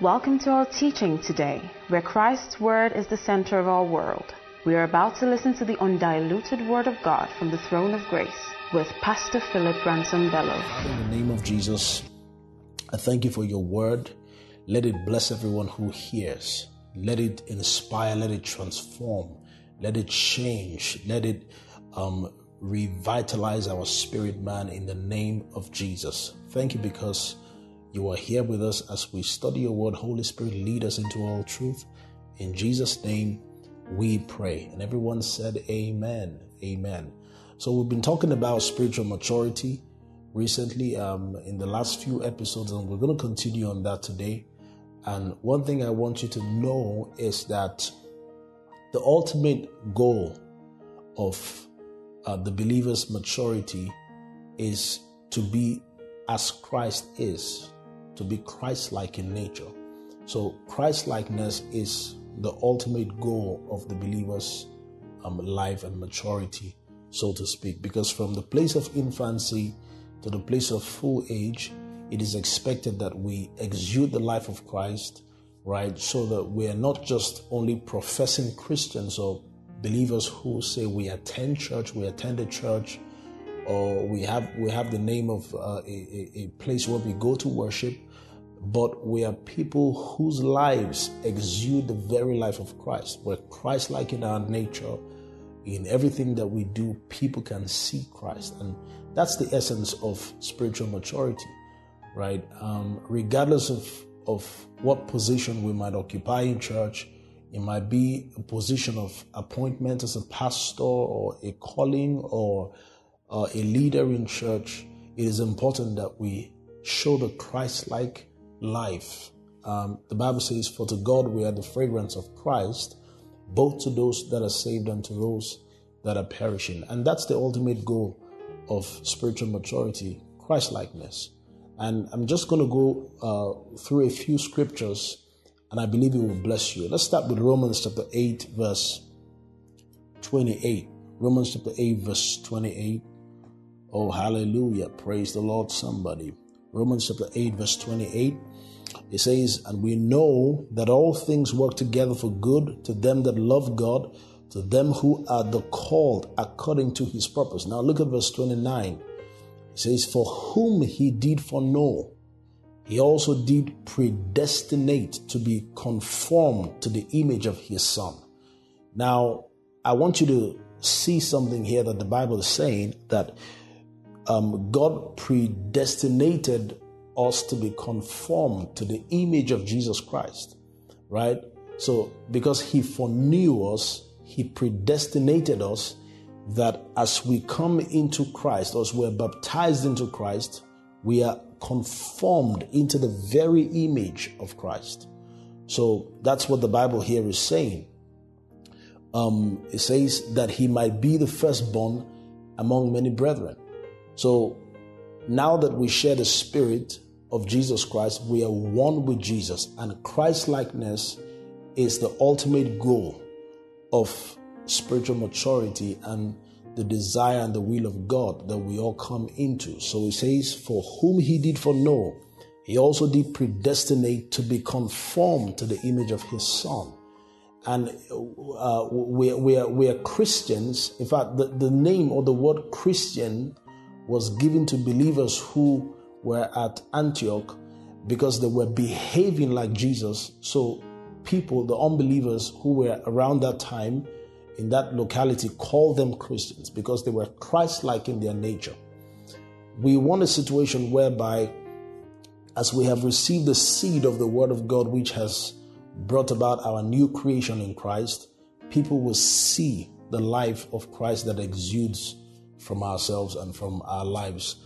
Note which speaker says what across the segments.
Speaker 1: Welcome to our teaching today, where Christ's Word is the center of our world. We are about to listen to the undiluted Word of God from the throne of grace with Pastor Philip Ransom Bello.
Speaker 2: In the name of Jesus, I thank you for your Word. Let it bless everyone who hears. Let it inspire, let it transform, let it change, let it um, revitalize our spirit man in the name of Jesus. Thank you because you are here with us as we study your word. Holy Spirit, lead us into all truth. In Jesus' name, we pray. And everyone said, Amen. Amen. So, we've been talking about spiritual maturity recently um, in the last few episodes, and we're going to continue on that today. And one thing I want you to know is that the ultimate goal of uh, the believer's maturity is to be as Christ is to be Christ like in nature. So, Christ likeness is the ultimate goal of the believer's um, life and maturity, so to speak. Because from the place of infancy to the place of full age, it is expected that we exude the life of Christ, right? So that we are not just only professing Christians or believers who say we attend church, we attend a church, or we have we have the name of uh, a, a place where we go to worship, but we are people whose lives exude the very life of Christ. We're Christ like in our nature. In everything that we do, people can see Christ. And that's the essence of spiritual maturity, right? Um, regardless of, of what position we might occupy in church, it might be a position of appointment as a pastor or a calling or uh, a leader in church. It is important that we show the Christ like life. Um, the Bible says, For to God we are the fragrance of Christ, both to those that are saved and to those that are perishing. And that's the ultimate goal of spiritual maturity, Christ likeness. And I'm just going to go uh, through a few scriptures, and I believe it will bless you. Let's start with Romans chapter 8, verse 28. Romans chapter 8, verse 28. Oh, hallelujah. Praise the Lord, somebody. Romans chapter 8, verse 28. It says, And we know that all things work together for good to them that love God, to them who are the called according to his purpose. Now look at verse 29. It says, For whom he did foreknow, he also did predestinate to be conformed to the image of his son. Now, I want you to see something here that the Bible is saying that um, God predestinated us to be conformed to the image of Jesus Christ, right? So, because He foreknew us, He predestinated us that as we come into Christ, as we're baptized into Christ, we are conformed into the very image of Christ. So that's what the Bible here is saying. Um, it says that he might be the firstborn among many brethren. So now that we share the spirit of Jesus Christ, we are one with Jesus, and Christ likeness is the ultimate goal of spiritual maturity and the desire and the will of God that we all come into. So he says, For whom he did foreknow, he also did predestinate to be conformed to the image of his son. And uh, we, we, are, we are Christians. In fact, the, the name or the word Christian was given to believers who were at Antioch because they were behaving like Jesus. So, people, the unbelievers who were around that time in that locality, called them Christians because they were Christ like in their nature. We want a situation whereby, as we have received the seed of the Word of God, which has brought about our new creation in Christ, people will see the life of Christ that exudes from ourselves and from our lives.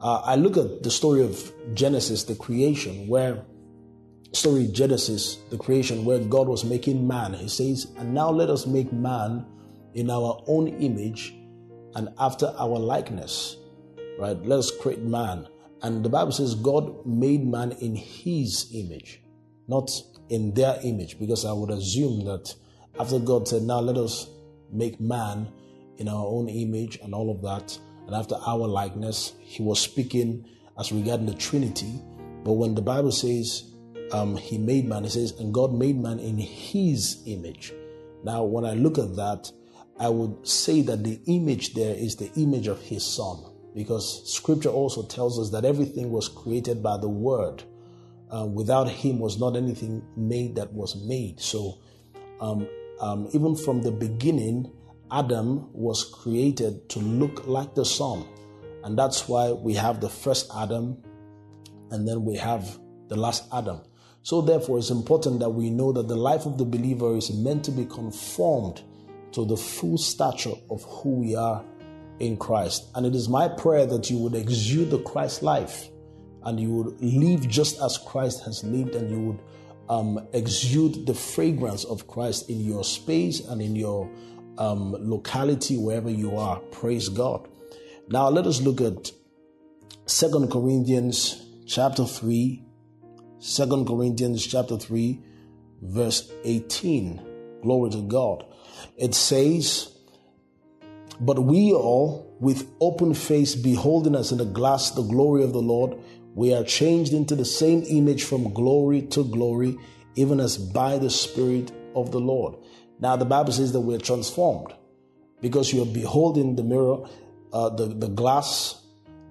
Speaker 2: Uh, I look at the story of Genesis, the creation, where story Genesis, the creation, where God was making man. He says, "And now let us make man in our own image and after our likeness." Right? Let us create man. And the Bible says God made man in His image, not in their image, because I would assume that after God said, "Now let us make man in our own image," and all of that and after our likeness. He was speaking as regarding the Trinity. But when the Bible says um, He made man, He says, and God made man in His image. Now, when I look at that, I would say that the image there is the image of His Son, because Scripture also tells us that everything was created by the Word. Uh, without Him was not anything made that was made. So, um, um, even from the beginning, Adam was created to look like the Son. And that's why we have the first Adam and then we have the last Adam. So, therefore, it's important that we know that the life of the believer is meant to be conformed to the full stature of who we are in Christ. And it is my prayer that you would exude the Christ life and you would live just as Christ has lived and you would um, exude the fragrance of Christ in your space and in your um, locality, wherever you are. Praise God. Now let us look at Second Corinthians chapter 3, 2 Corinthians chapter 3, verse 18. Glory to God. It says, But we all, with open face, beholding as in a glass the glory of the Lord, we are changed into the same image from glory to glory, even as by the Spirit of the Lord. Now, the Bible says that we're transformed because you are beholding the mirror, uh, the, the glass,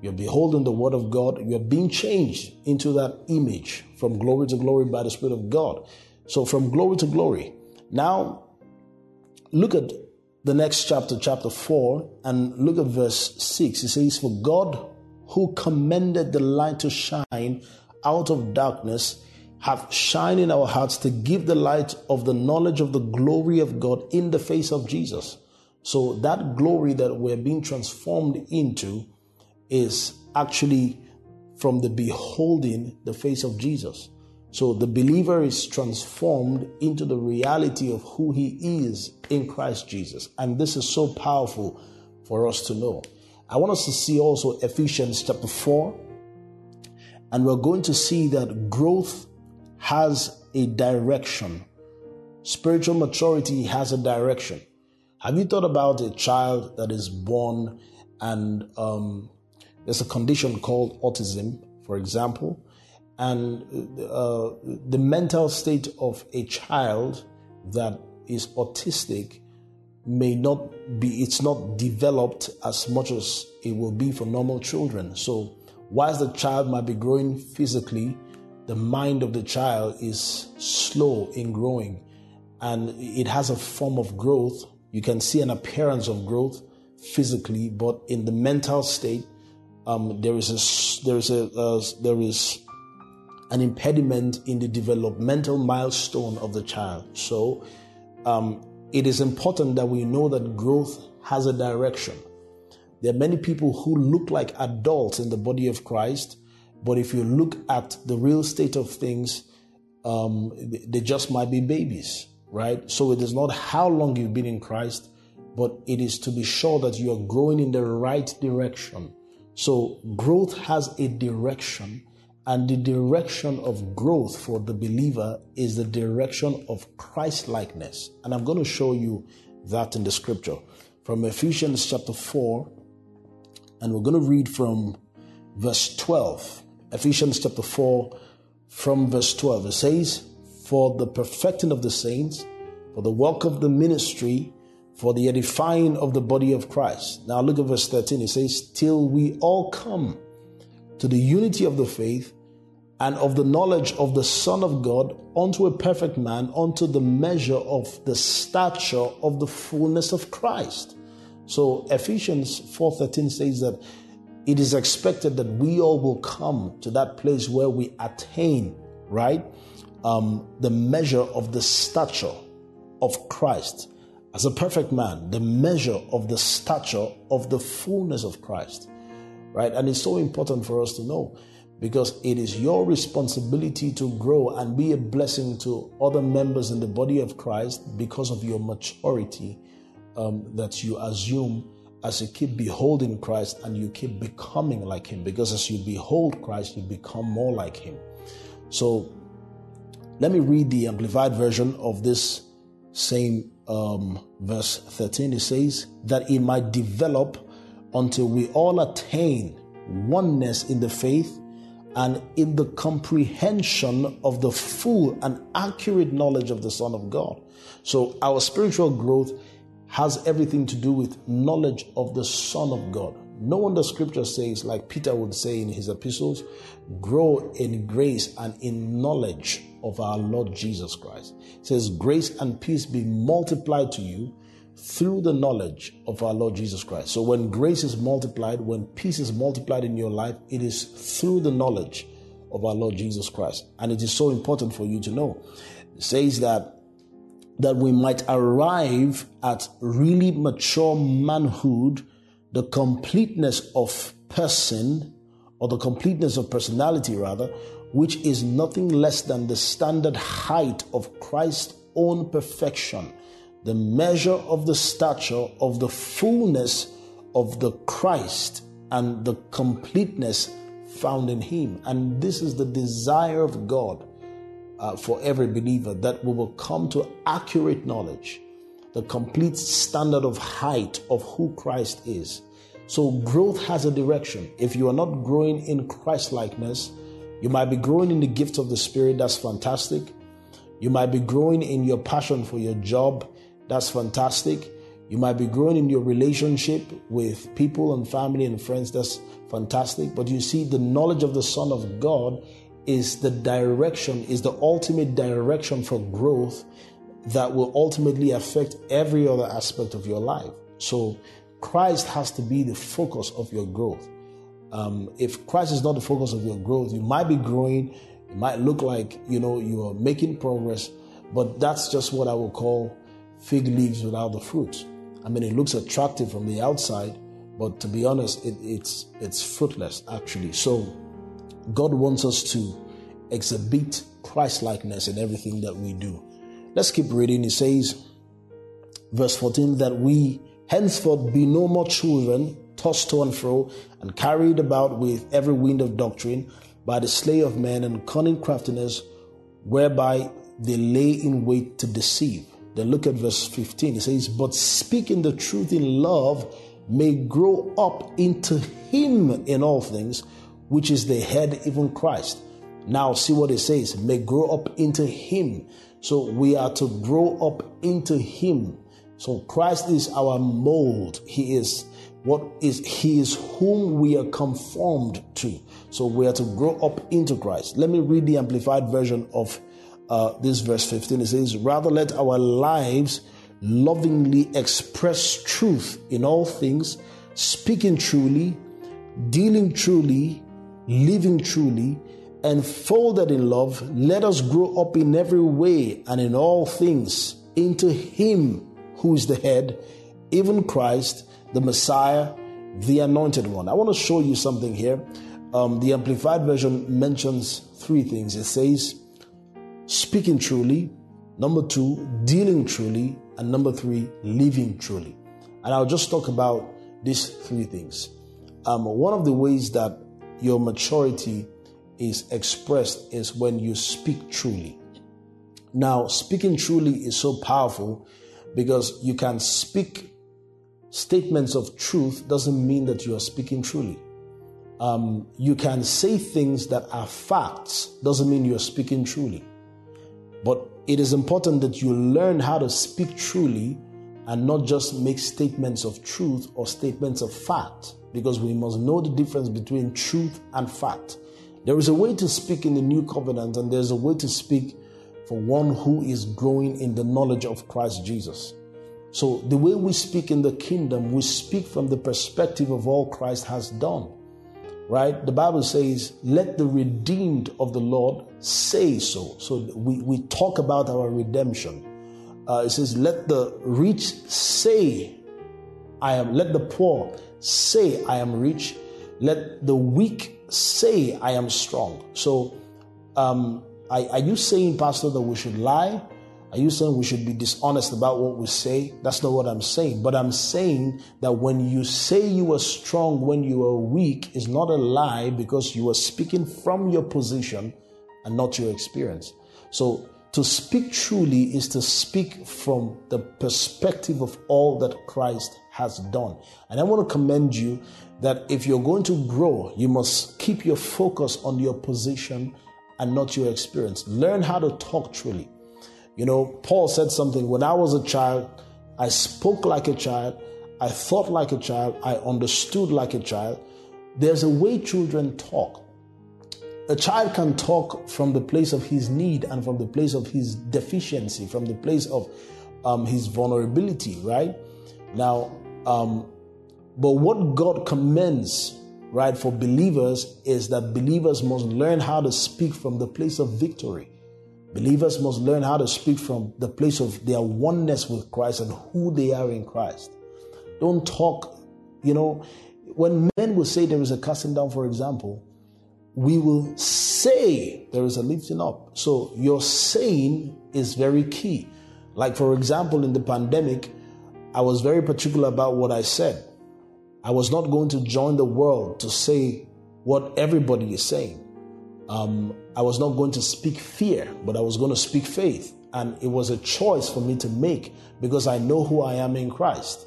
Speaker 2: you're beholding the Word of God, you're being changed into that image from glory to glory by the Spirit of God. So, from glory to glory. Now, look at the next chapter, chapter 4, and look at verse 6. It says, For God, who commanded the light to shine out of darkness, have shine in our hearts to give the light of the knowledge of the glory of God in the face of Jesus. So that glory that we're being transformed into is actually from the beholding the face of Jesus. So the believer is transformed into the reality of who he is in Christ Jesus. And this is so powerful for us to know. I want us to see also Ephesians chapter 4. And we're going to see that growth has a direction. Spiritual maturity has a direction. Have you thought about a child that is born and um, there's a condition called autism, for example, and uh, the mental state of a child that is autistic may not be, it's not developed as much as it will be for normal children. So, whilst the child might be growing physically, the mind of the child is slow in growing and it has a form of growth. You can see an appearance of growth physically, but in the mental state, um, there is a there is a uh, there is an impediment in the developmental milestone of the child. So, um, it is important that we know that growth has a direction. There are many people who look like adults in the body of Christ, but if you look at the real state of things, um, they just might be babies, right? So it is not how long you've been in Christ, but it is to be sure that you are growing in the right direction. So growth has a direction, and the direction of growth for the believer is the direction of Christ likeness. And I'm going to show you that in the scripture from Ephesians chapter 4, and we're going to read from verse 12. Ephesians chapter 4 from verse 12. It says, For the perfecting of the saints, for the work of the ministry, for the edifying of the body of Christ. Now look at verse 13. It says, Till we all come to the unity of the faith and of the knowledge of the Son of God unto a perfect man, unto the measure of the stature of the fullness of Christ. So Ephesians 4:13 says that it is expected that we all will come to that place where we attain, right, um, the measure of the stature of Christ as a perfect man, the measure of the stature of the fullness of Christ, right? And it's so important for us to know because it is your responsibility to grow and be a blessing to other members in the body of Christ because of your maturity um, that you assume as you keep beholding Christ and you keep becoming like Him, because as you behold Christ, you become more like Him. So let me read the amplified version of this same um, verse 13. It says, That it might develop until we all attain oneness in the faith and in the comprehension of the full and accurate knowledge of the Son of God. So our spiritual growth has everything to do with knowledge of the Son of God. No wonder scripture says, like Peter would say in his epistles, grow in grace and in knowledge of our Lord Jesus Christ. It says, grace and peace be multiplied to you through the knowledge of our Lord Jesus Christ. So when grace is multiplied, when peace is multiplied in your life, it is through the knowledge of our Lord Jesus Christ. And it is so important for you to know. It says that that we might arrive at really mature manhood, the completeness of person, or the completeness of personality rather, which is nothing less than the standard height of Christ's own perfection the measure of the stature of the fullness of the Christ and the completeness found in Him. And this is the desire of God uh, for every believer that we will come to accurate knowledge, the complete standard of height of who Christ is. So, growth has a direction. If you are not growing in Christ likeness, you might be growing in the gift of the Spirit, that's fantastic. You might be growing in your passion for your job, that's fantastic. You might be growing in your relationship with people and family and friends. That's fantastic. But you see, the knowledge of the Son of God is the direction, is the ultimate direction for growth that will ultimately affect every other aspect of your life. So Christ has to be the focus of your growth. Um, if Christ is not the focus of your growth, you might be growing. It might look like you know you are making progress, but that's just what I will call fig leaves without the fruit. I mean, it looks attractive from the outside, but to be honest, it, it's it's fruitless actually. So, God wants us to exhibit Christ likeness in everything that we do. Let's keep reading. It says, verse 14, that we henceforth be no more children, tossed to and fro, and carried about with every wind of doctrine by the slay of men and cunning craftiness, whereby they lay in wait to deceive. Then look at verse 15. It says, But speaking the truth in love may grow up into him in all things, which is the head, even Christ. Now, see what it says may grow up into him. So we are to grow up into him. So Christ is our mold. He is what is he is whom we are conformed to. So we are to grow up into Christ. Let me read the amplified version of uh, this verse 15. It says, Rather let our lives lovingly express truth in all things, speaking truly, dealing truly, living truly, and folded in love. Let us grow up in every way and in all things into Him who is the head, even Christ, the Messiah, the anointed one. I want to show you something here. Um, the Amplified Version mentions three things. It says, speaking truly, number two, dealing truly, and number three, living truly. And I'll just talk about these three things. Um, one of the ways that your maturity is expressed is when you speak truly. Now, speaking truly is so powerful because you can speak statements of truth doesn't mean that you are speaking truly. Um, you can say things that are facts doesn't mean you're speaking truly. But it is important that you learn how to speak truly and not just make statements of truth or statements of fact, because we must know the difference between truth and fact. There is a way to speak in the new covenant, and there's a way to speak for one who is growing in the knowledge of Christ Jesus. So, the way we speak in the kingdom, we speak from the perspective of all Christ has done right? The Bible says, let the redeemed of the Lord say so. So we, we talk about our redemption. Uh, it says, let the rich say, I am, let the poor say, I am rich. Let the weak say, I am strong. So, um, are, are you saying, Pastor, that we should lie? Are you saying we should be dishonest about what we say? That's not what I'm saying. But I'm saying that when you say you are strong when you are weak is not a lie because you are speaking from your position and not your experience. So to speak truly is to speak from the perspective of all that Christ has done. And I want to commend you that if you're going to grow, you must keep your focus on your position and not your experience. Learn how to talk truly. You know, Paul said something when I was a child, I spoke like a child, I thought like a child, I understood like a child. There's a way children talk. A child can talk from the place of his need and from the place of his deficiency, from the place of um, his vulnerability, right? Now, um, but what God commends, right, for believers is that believers must learn how to speak from the place of victory. Believers must learn how to speak from the place of their oneness with Christ and who they are in Christ. Don't talk, you know, when men will say there is a casting down, for example, we will say there is a lifting up. So your saying is very key. Like, for example, in the pandemic, I was very particular about what I said. I was not going to join the world to say what everybody is saying. Um, I was not going to speak fear, but I was going to speak faith. And it was a choice for me to make because I know who I am in Christ.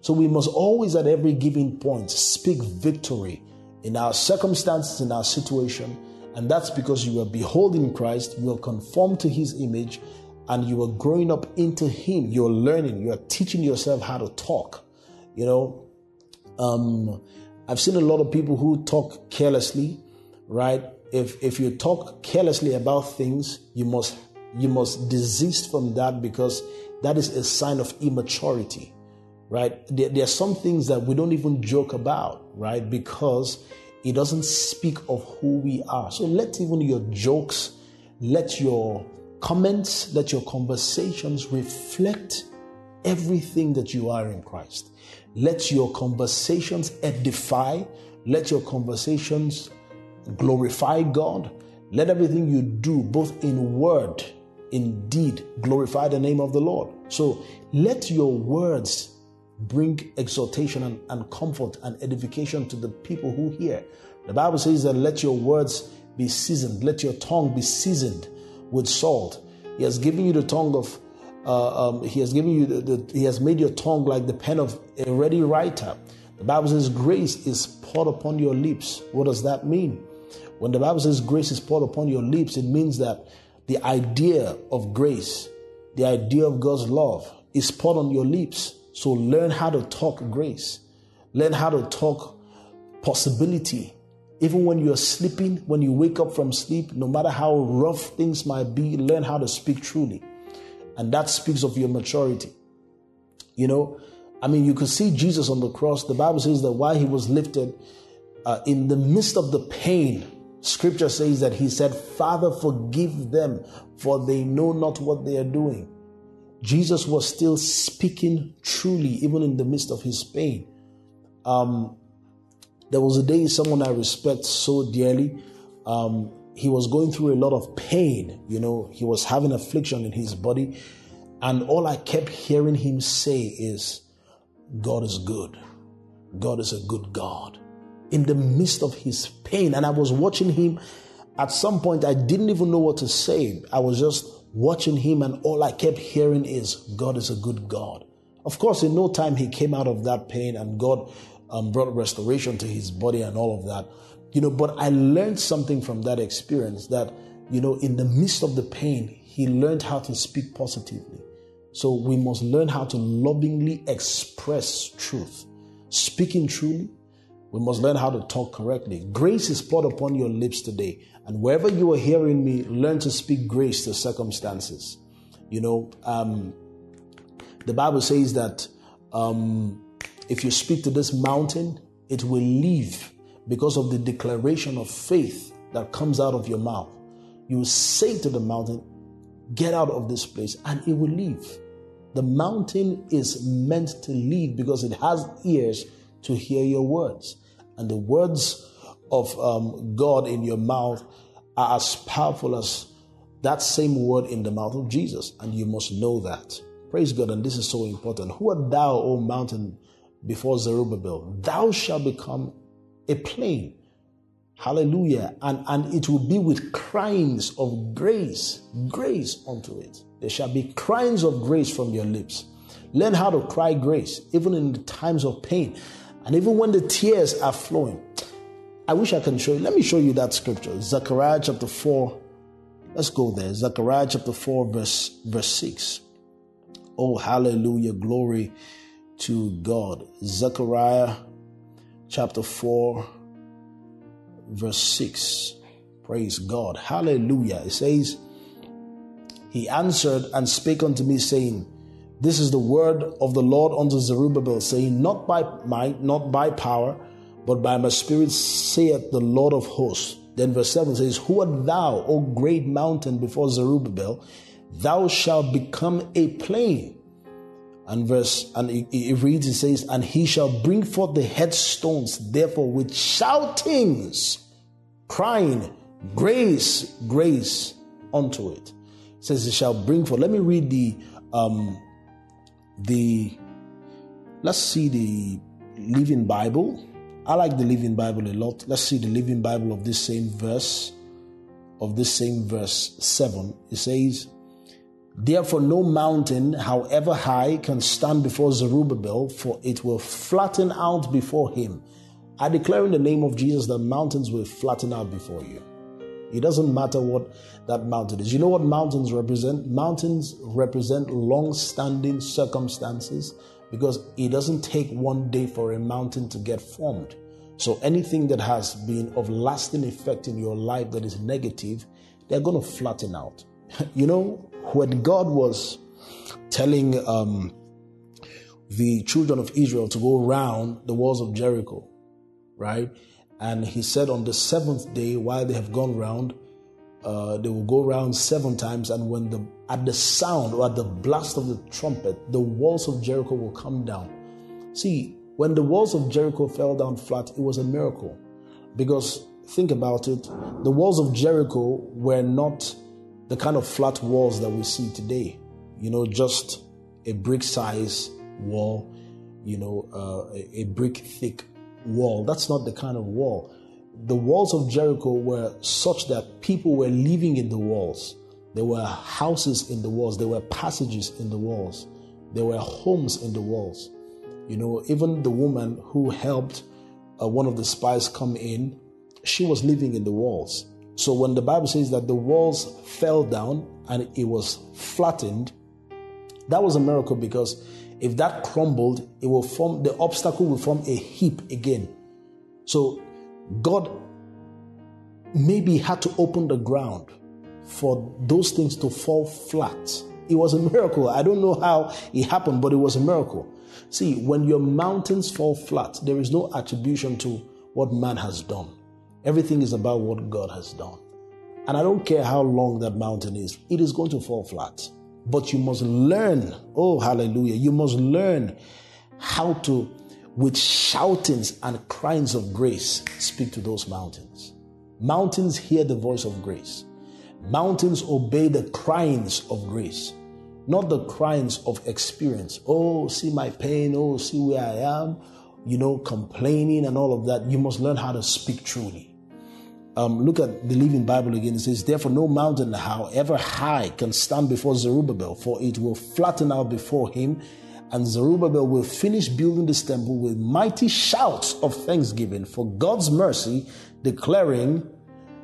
Speaker 2: So we must always, at every given point, speak victory in our circumstances, in our situation. And that's because you are beholding Christ, you are conformed to his image, and you are growing up into him. You're learning, you're teaching yourself how to talk. You know, um, I've seen a lot of people who talk carelessly, right? If if you talk carelessly about things, you must you must desist from that because that is a sign of immaturity right? There, there, are some things that we don't even joke about, right? Because it doesn't speak of who we are. So let even your jokes, let your comments, let your conversations reflect everything that you are in Christ. Let your conversations edify, let your conversations glorify God. Let everything you do, both in word, in deed, glorify the name of the Lord. So let your words bring exhortation and, and comfort and edification to the people who hear. The Bible says that let your words be seasoned, let your tongue be seasoned with salt. He has given you the tongue of, uh, um, he has given you, the, the, he has made your tongue like the pen of a ready writer. The Bible says grace is poured upon your lips. What does that mean? When the Bible says grace is poured upon your lips, it means that the idea of grace, the idea of God's love is poured on your lips. So learn how to talk grace. Learn how to talk possibility. Even when you're sleeping, when you wake up from sleep, no matter how rough things might be, learn how to speak truly. And that speaks of your maturity. You know, I mean, you could see Jesus on the cross. The Bible says that while he was lifted, uh, in the midst of the pain, scripture says that he said, Father, forgive them, for they know not what they are doing. Jesus was still speaking truly, even in the midst of his pain. Um, there was a day someone I respect so dearly. Um, he was going through a lot of pain. You know, he was having affliction in his body. And all I kept hearing him say is, God is good. God is a good God. In the midst of his pain. And I was watching him. At some point, I didn't even know what to say. I was just watching him, and all I kept hearing is, God is a good God. Of course, in no time he came out of that pain, and God um, brought restoration to his body and all of that. You know, but I learned something from that experience that, you know, in the midst of the pain, he learned how to speak positively. So we must learn how to lovingly express truth. Speaking truly, we must learn how to talk correctly. Grace is poured upon your lips today. And wherever you are hearing me, learn to speak grace to circumstances. You know, um, the Bible says that um, if you speak to this mountain, it will leave because of the declaration of faith that comes out of your mouth. You say to the mountain, Get out of this place, and it will leave. The mountain is meant to leave because it has ears to hear your words. And the words of um, God in your mouth are as powerful as that same word in the mouth of Jesus. And you must know that. Praise God. And this is so important. Who art thou, O mountain, before Zerubbabel? Thou shalt become a plain. Hallelujah. And, and it will be with cryings of grace, grace unto it. There shall be cryings of grace from your lips. Learn how to cry grace, even in the times of pain, and even when the tears are flowing. I wish I can show you. Let me show you that scripture. Zechariah chapter 4. Let's go there. Zechariah chapter 4, verse, verse 6. Oh, hallelujah. Glory to God. Zechariah chapter 4, verse 6. Praise God. Hallelujah. It says, He answered and spake unto me, saying, This is the word of the Lord unto Zerubbabel, saying, Not by might, not by power, but by my spirit saith the Lord of hosts. Then verse 7 says, Who art thou, O great mountain before Zerubbabel? Thou shalt become a plain and verse and it, reads it says and he shall bring forth the headstones therefore with shoutings crying grace grace unto it. says it shall bring forth. Let me read the um the let's see the living bible. I like the living bible a lot. Let's see the living bible of this same verse of this same verse 7 it says Therefore, no mountain, however high, can stand before Zerubbabel, for it will flatten out before him. I declare in the name of Jesus that mountains will flatten out before you. It doesn't matter what that mountain is. You know what mountains represent? Mountains represent long standing circumstances because it doesn't take one day for a mountain to get formed. So anything that has been of lasting effect in your life that is negative, they're going to flatten out. you know, when God was telling um, the children of Israel to go around the walls of Jericho, right? And he said on the seventh day, while they have gone round, uh, they will go around seven times, and when the at the sound or at the blast of the trumpet, the walls of Jericho will come down. See, when the walls of Jericho fell down flat, it was a miracle. Because think about it, the walls of Jericho were not the kind of flat walls that we see today. You know, just a brick size wall, you know, uh, a, brick thick wall. That's not the kind of wall. The walls of Jericho were such that people were living in the walls. There were houses in the walls. There were passages in the walls. There were homes in the walls. You know, even the woman who helped uh, one of the spies come in, she was living in the walls. So when the Bible says that the walls fell down and it was flattened, that was a miracle because if that crumbled, it will form the obstacle will form a heap again. So God maybe had to open the ground for those things to fall flat. It was a miracle. I don't know how it happened, but it was a miracle. See, when your mountains fall flat, there is no attribution to what man has done. Everything is about what God has done. And I don't care how long that mountain is, it is going to fall flat. But you must learn, oh, hallelujah, you must learn how to, with shoutings and cries of grace, speak to those mountains. Mountains hear the voice of grace. Mountains obey the cryings of grace, not the cryings of experience. Oh, see my pain. Oh, see where I am. You know, complaining and all of that. You must learn how to speak truly um, look at the Living Bible again. It says, Therefore, no mountain, however high, can stand before Zerubbabel, for it will flatten out before him, and Zerubbabel will finish building this temple with mighty shouts of thanksgiving for God's mercy, declaring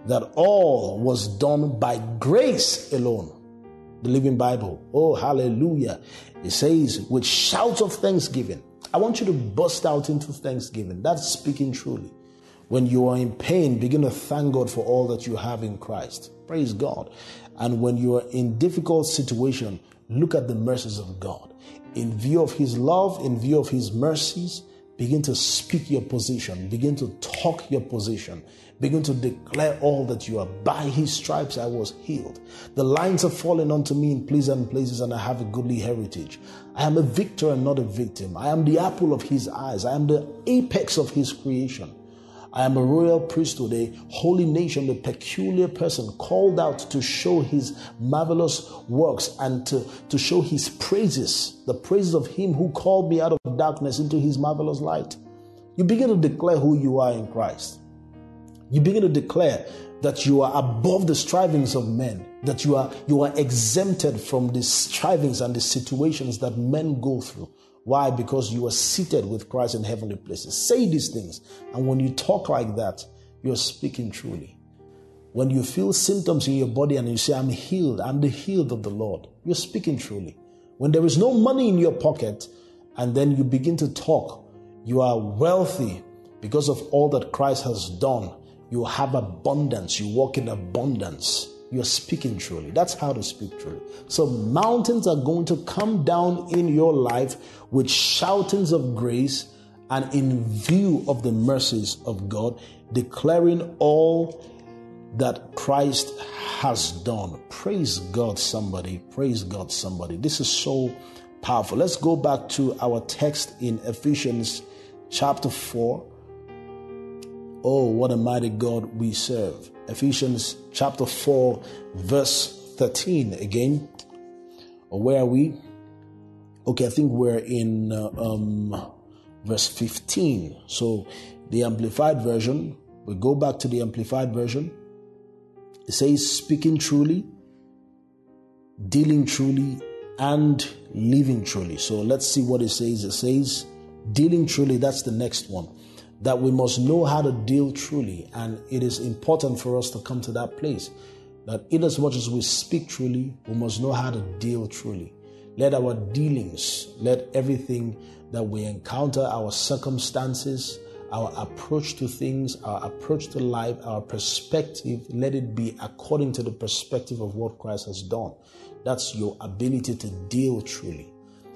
Speaker 2: that all was done by grace alone. The Living Bible. Oh, hallelujah. It says, with shouts of thanksgiving. I want you to burst out into thanksgiving. That's speaking truly. When you are in pain, begin to thank God for all that you have in Christ. Praise God. And when you are in difficult situation, look at the mercies of God. In view of his love, in view of his mercies, begin to speak your position, begin to talk your position, begin to declare all that you are. By his stripes I was healed. The lines have fallen unto me in pleasant places, and I have a goodly heritage. I am a victor and not a victim. I am the apple of his eyes. I am the apex of his creation. I am a royal priesthood, a holy nation, a peculiar person called out to show his marvelous works and to, to show his praises, the praises of him who called me out of darkness into his marvelous light. You begin to declare who you are in Christ. You begin to declare that you are above the strivings of men. that you are you are exempted from the strivings and the situations that men go through. Why? Because you are seated with Christ in heavenly places. Say these things. And when you talk like that, you're speaking truly. When you feel symptoms in your body and you say, I'm healed, I'm the healed of the Lord, you're speaking truly. When there is no money in your pocket and then you begin to talk, you are wealthy because of all that Christ has done. You have abundance, you walk in abundance you're speaking truly. That's how to speak truly. So mountains are going to come down in your life with shoutings of grace and in view of the mercies of God, declaring all that Christ has done. Praise God, somebody. Praise God, somebody. This is so powerful. Let's go back to our text in Ephesians chapter 4. Oh, what a mighty God we serve. Ephesians chapter 4, verse 13 again. Or where are we? Okay, I think we're in uh, um, verse 15. So the Amplified Version, we go back to the Amplified Version. It says, speaking truly, dealing truly, and living truly. So let's see what it says. It says, dealing truly, that's the next one that we must know how to deal truly. And it is important for us to come to that place that in as much as we speak truly, we must know how to deal truly. Let our dealings, let everything that we encounter, our circumstances, our approach to things, our approach to life, our perspective, let it be according to the perspective of what Christ has done. That's your ability to deal truly.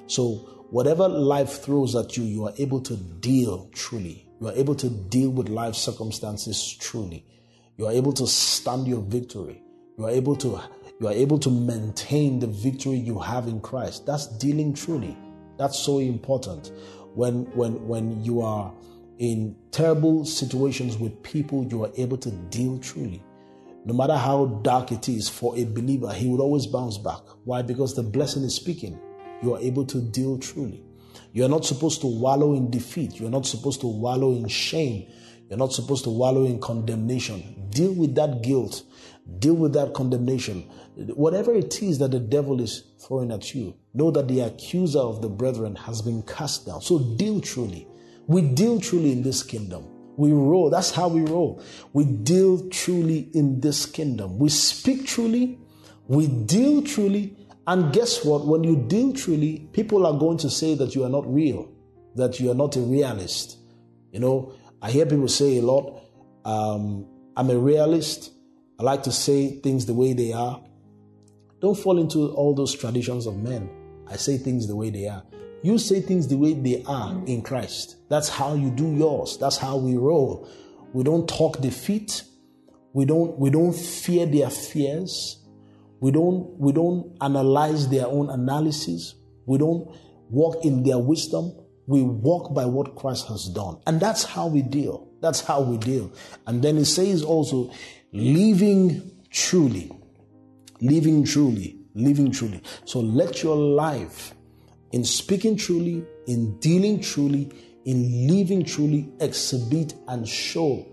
Speaker 2: So, whatever life throws at you, you are able to deal truly. You are able to deal with life circumstances truly. You are able to stand your victory. You are able to you are able to maintain the victory you have in Christ. That's dealing truly. That's so important. When when when you are in terrible situations with people, you are able to deal truly. No matter how dark it is for a believer, he would always bounce back. Why? Because the blessing is speaking. You are able to deal truly. You're not supposed to wallow in defeat. You're not supposed to wallow in shame. You're not supposed to wallow in condemnation. Deal with that guilt. Deal with that condemnation. Whatever it is that the devil is throwing at you, know that the accuser of the brethren has been cast down. So deal truly. We deal truly in this kingdom. We roll. That's how we roll. We deal truly in this kingdom. We speak truly. We deal truly and guess what? When you deal truly, people are going to say that you are not real, that you are not a realist. You know, I hear people say a lot, um, I'm a realist. I like to say things the way they are. Don't fall into all those traditions of men. I say things the way they are. You say things the way they are in Christ. That's how you do yours. That's how we roll. We don't talk defeat. We don't, we don't fear their fears. We don't, we don't analyze their own analysis. We don't walk in their wisdom. We walk by what Christ has done. And that's how we deal. That's how we deal. And then it says also, living truly, living truly, living truly. So let your life in speaking truly, in dealing truly, in living truly exhibit and show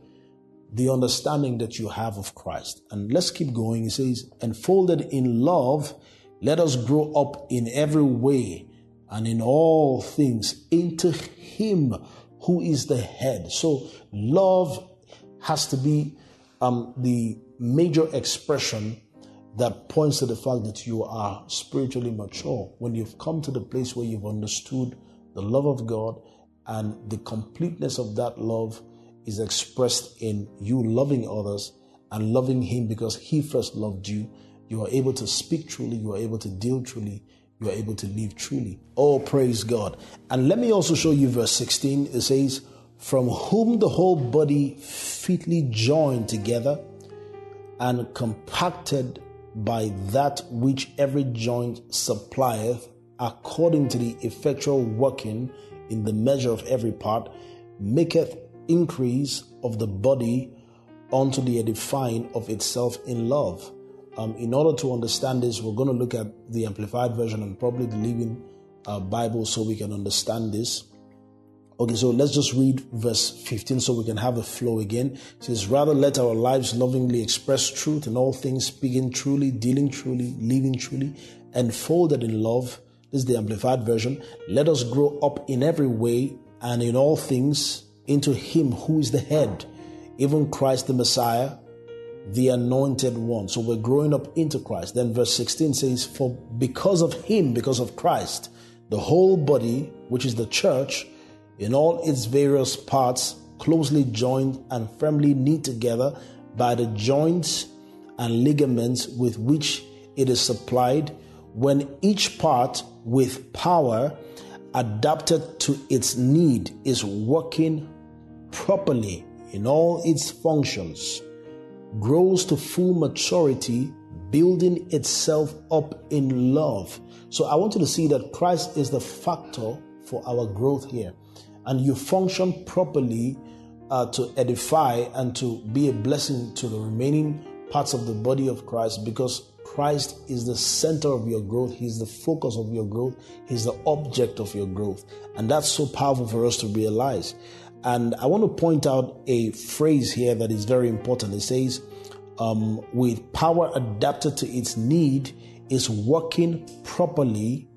Speaker 2: the understanding that you have of Christ. And let's keep going. He says, enfolded in love, let us grow up in every way and in all things into Him who is the head. So, love has to be um, the major expression that points to the fact that you are spiritually mature. When you've come to the place where you've understood the love of God and the completeness of that love is expressed in you loving others and loving Him because He first loved you. You are able to speak truly, you are able to deal truly, you are able to live truly. Oh, praise God. And let me also show you verse 16. It says, From whom the whole body fitly joined together and compacted by that which every joint supplieth, according to the effectual working in the measure of every part, maketh increase of the body unto the edifying of itself in love. Um, in order to understand this, we're going to look at the Amplified Version and probably the Living uh, Bible so we can understand this. Okay, so let's just read verse 15 so we can have a flow again. It says, Rather let our lives lovingly express truth in all things, speaking truly, dealing truly, living truly, and folded in love. This is the Amplified Version. Let us grow up in every way and in all things into Him who is the head, even Christ the Messiah, the anointed one. So we're growing up into Christ. Then verse 16 says, For because of Him, because of Christ, the whole body, which is the church, in all its various parts, closely joined and firmly knit together by the joints and ligaments with which it is supplied, when each part with power adapted to its need is working properly in all its functions, grows to full maturity, building itself up in love. So I want you to see that Christ is the factor for our growth here and you function properly uh, to edify and to be a blessing to the remaining parts of the body of Christ because Christ is the center of your growth. He's the focus of your growth. He's the object of your growth. And that's so powerful for us to realize. And I want to point out a phrase here that is very important. It says, um, with power adapted to its need, is working properly,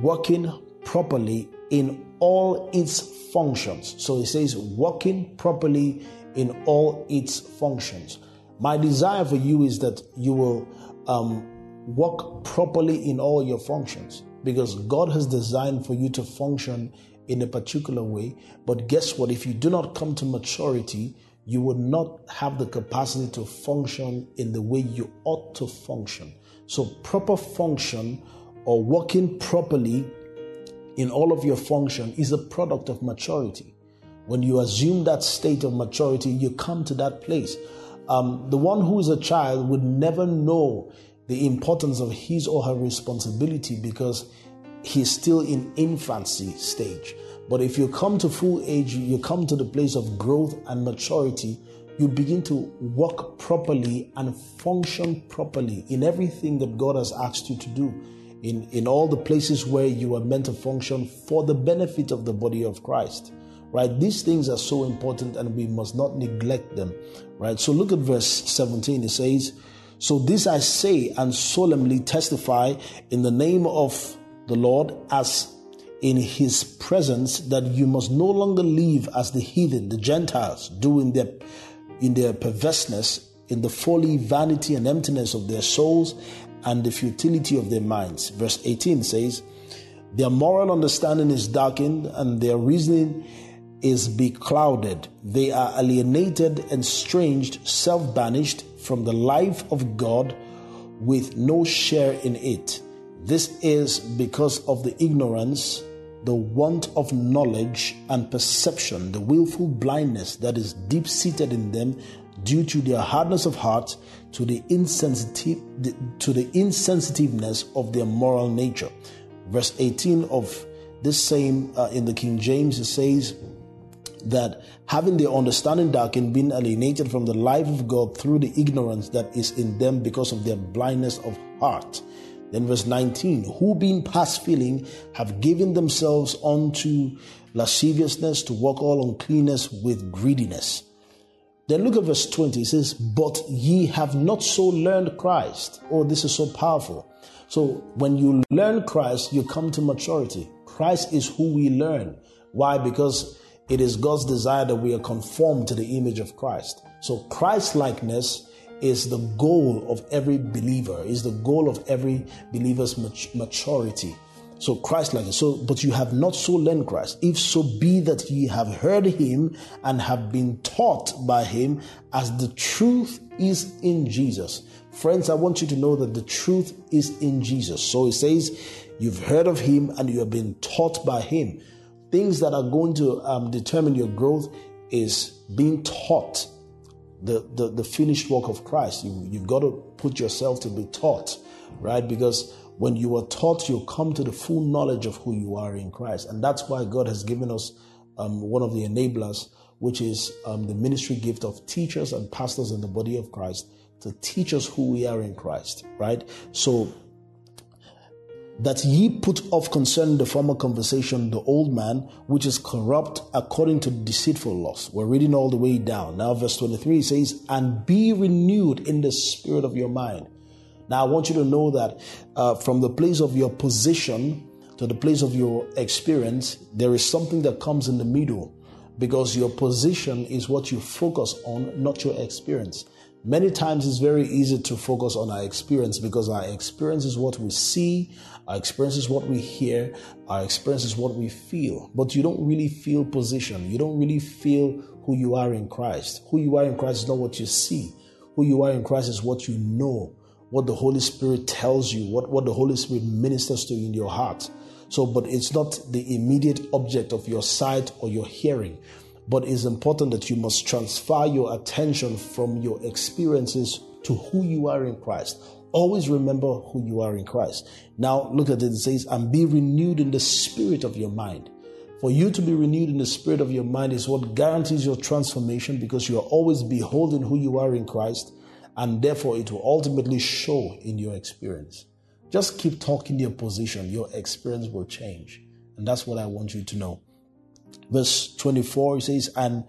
Speaker 2: working properly in all its functions. So it says, working properly in all its functions. My desire for you is that you will um, work properly in all your functions because God has designed for you to function in a particular way. But guess what? If you do not come to maturity, you will not have the capacity to function in the way you ought to function. So, proper function or working properly in all of your function is a product of maturity. When you assume that state of maturity, you come to that place. Um, the one who is a child would never know the importance of his or her responsibility because he's still in infancy stage. But if you come to full age, you come to the place of growth and maturity, you begin to work properly and function properly in everything that God has asked you to do in, in all the places where you are meant to function for the benefit of the body of Christ. Right? These things are so important and we must not neglect them. Right? So look at verse 17. It says, So this I say and solemnly testify in the name of the Lord as in his presence that you must no longer live as the heathen, the Gentiles, do in their, in their perverseness, in the folly, vanity, and emptiness of their souls, and the futility of their minds. Verse 18 says, Their moral understanding is darkened and their reasoning is beclouded. They are alienated, estranged, self banished from the life of God with no share in it. This is because of the ignorance, the want of knowledge and perception, the willful blindness that is deep seated in them due to their hardness of heart, to the insensitive to the insensitiveness of their moral nature. Verse 18 of this same uh, in the King James it says that having their understanding darkened, being alienated from the life of God through the ignorance that is in them because of their blindness of heart. Then verse 19, who being past feeling have given themselves unto lasciviousness to walk all uncleanness with greediness. Then look at verse 20. It says, But ye have not so learned Christ. Oh, this is so powerful. So when you learn Christ, you come to maturity. Christ is who we learn. Why? Because it is God's desire that we are conformed to the image of Christ. So Christ likeness is the goal of every believer, is the goal of every believer's maturity. So Christ like so, but you have not so learned Christ. If so be that ye have heard him and have been taught by him as the truth is in Jesus. Friends, I want you to know that the truth is in Jesus. So it says, you've heard of him and you have been taught by him. Things that are going to um, determine your growth is being taught the, the, the finished work of Christ. You, you've got to put yourself to be taught, right? Because when you are taught, you come to the full knowledge of who you are in Christ. And that's why God has given us um, one of the enablers, which is um, the ministry gift of teachers and pastors in the body of Christ to teach us who we are in Christ, right? So that ye put off concerning the former conversation the old man, which is corrupt according to deceitful lust. We're reading all the way down. Now, verse 23 says, And be renewed in the spirit of your mind. Now, I want you to know that uh, from the place of your position to the place of your experience, there is something that comes in the middle because your position is what you focus on, not your experience. Many times it's very easy to focus on our experience because our experience is what we see, our experience is what we hear, our experience is what we feel. But you don't really feel position. You don't really feel who you are in Christ. Who you are in Christ is not what you see. Who you are in Christ is what you know, what the Holy Spirit tells you, what, what the Holy Spirit ministers to you in your heart. So, but it's not the immediate object of your sight or your hearing. But it's important that you must transfer your attention from your experiences to who you are in Christ. Always remember who you are in Christ. Now, look at it. It says, and be renewed in the spirit of your mind. For you to be renewed in the spirit of your mind is what guarantees your transformation because you are always beholding who you are in Christ, and therefore it will ultimately show in your experience. Just keep talking your position, your experience will change. And that's what I want you to know. Verse 24 says, And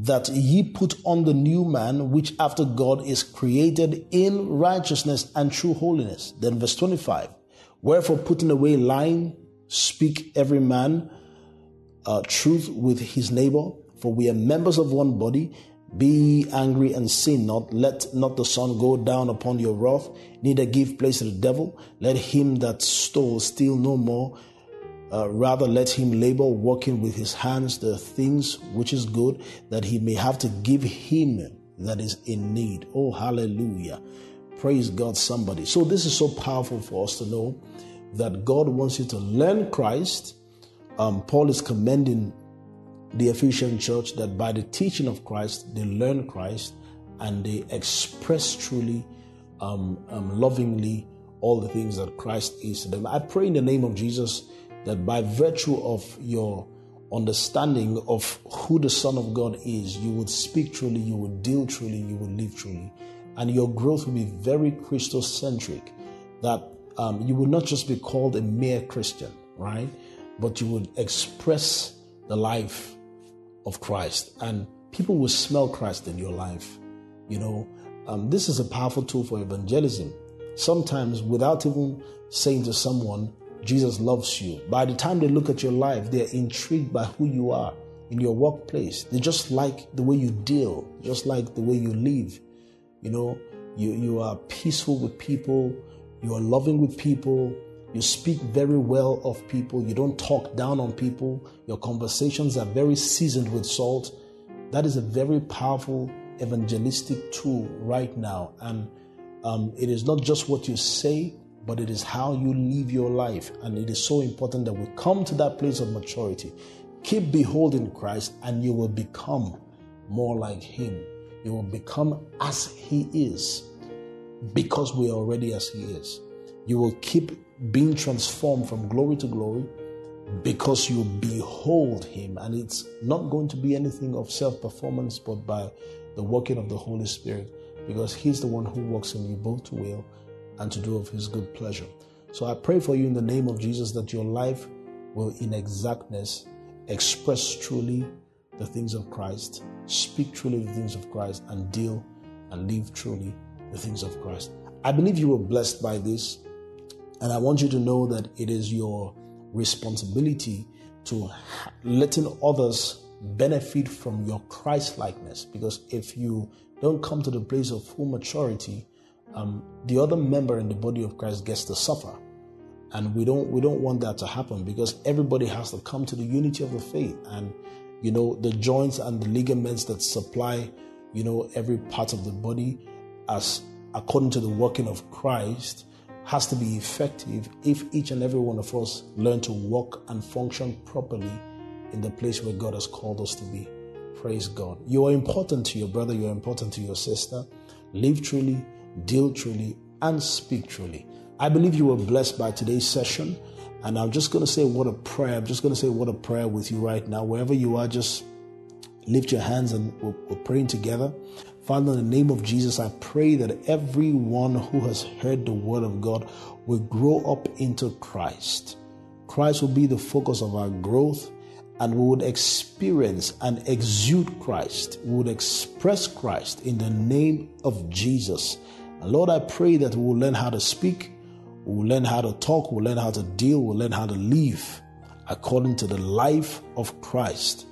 Speaker 2: that ye put on the new man, which after God is created in righteousness and true holiness. Then verse 25, Wherefore putting away lying, speak every man uh, truth with his neighbor, for we are members of one body. Be angry and sin not. Let not the sun go down upon your wrath, neither give place to the devil. Let him that stole steal no more, uh, rather, let him labor, working with his hands the things which is good, that he may have to give him that is in need. Oh, hallelujah. Praise God, somebody. So, this is so powerful for us to know that God wants you to learn Christ. Um, Paul is commending the Ephesian church that by the teaching of Christ, they learn Christ and they express truly, um, um, lovingly, all the things that Christ is to them. I pray in the name of Jesus that by virtue of your understanding of who the Son of God is, you would speak truly, you would deal truly, you would live truly. And your growth will be very Christocentric, that um, you would not just be called a mere Christian, right? But you would express the life of Christ, and people will smell Christ in your life. You know, um, this is a powerful tool for evangelism. Sometimes, without even saying to someone, Jesus loves you. By the time they look at your life, they're intrigued by who you are in your workplace. They just like the way you deal, just like the way you live. You know, you, you are peaceful with people, you are loving with people, you speak very well of people, you don't talk down on people, your conversations are very seasoned with salt. That is a very powerful evangelistic tool right now. And um, it is not just what you say, but it is how you live your life. And it is so important that we come to that place of maturity. Keep beholding Christ, and you will become more like Him. You will become as He is because we are already as He is. You will keep being transformed from glory to glory because you behold Him. And it's not going to be anything of self performance, but by the working of the Holy Spirit because He's the one who works in you both to will and to do of His good pleasure. So I pray for you in the name of Jesus that your life will, in exactness, express truly the things of Christ, speak truly the things of Christ, and deal and live truly the things of Christ. I believe you were blessed by this, and I want you to know that it is your responsibility to letting others benefit from your Christ likeness. Because if you don't come to the place of full maturity, um, the other member in the body of Christ gets to suffer. And we don't we don't want that to happen because everybody has to come to the unity of the faith. And you know, the joints and the ligaments that supply, you know, every part of the body as according to the working of Christ has to be effective if each and every one of us learn to walk and function properly in the place where God has called us to be. Praise God. You are important to your brother, you are important to your sister. Live truly, deal truly, and speak truly. I believe you were blessed by today's session. And I'm just going to say what a prayer. I'm just going to say what a prayer with you right now. Wherever you are, just lift your hands and we're, we're praying together. Father, in the name of Jesus, I pray that everyone who has heard the word of God will grow up into Christ. Christ will be the focus of our growth, and we would experience and exude Christ. We would express Christ in the name of Jesus. And Lord, I pray that we will learn how to speak, we will learn how to talk, we'll learn how to deal, we'll learn how to live according to the life of Christ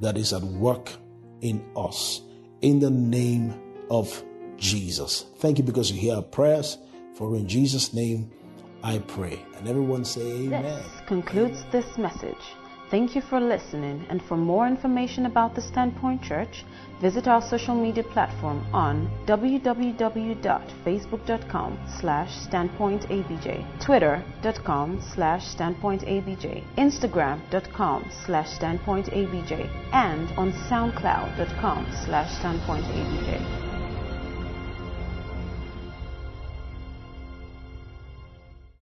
Speaker 2: that is at work in us. In the name of Jesus. Thank you because you hear our prayers. For in Jesus' name I pray. And everyone say amen.
Speaker 1: This concludes this message. Thank you for listening, and for more information about the Standpoint Church, visit our social media platform on www.facebook.com slash standpointabj, twitter.com slash standpointabj, instagram.com slash standpointabj, and on soundcloud.com slash standpointabj.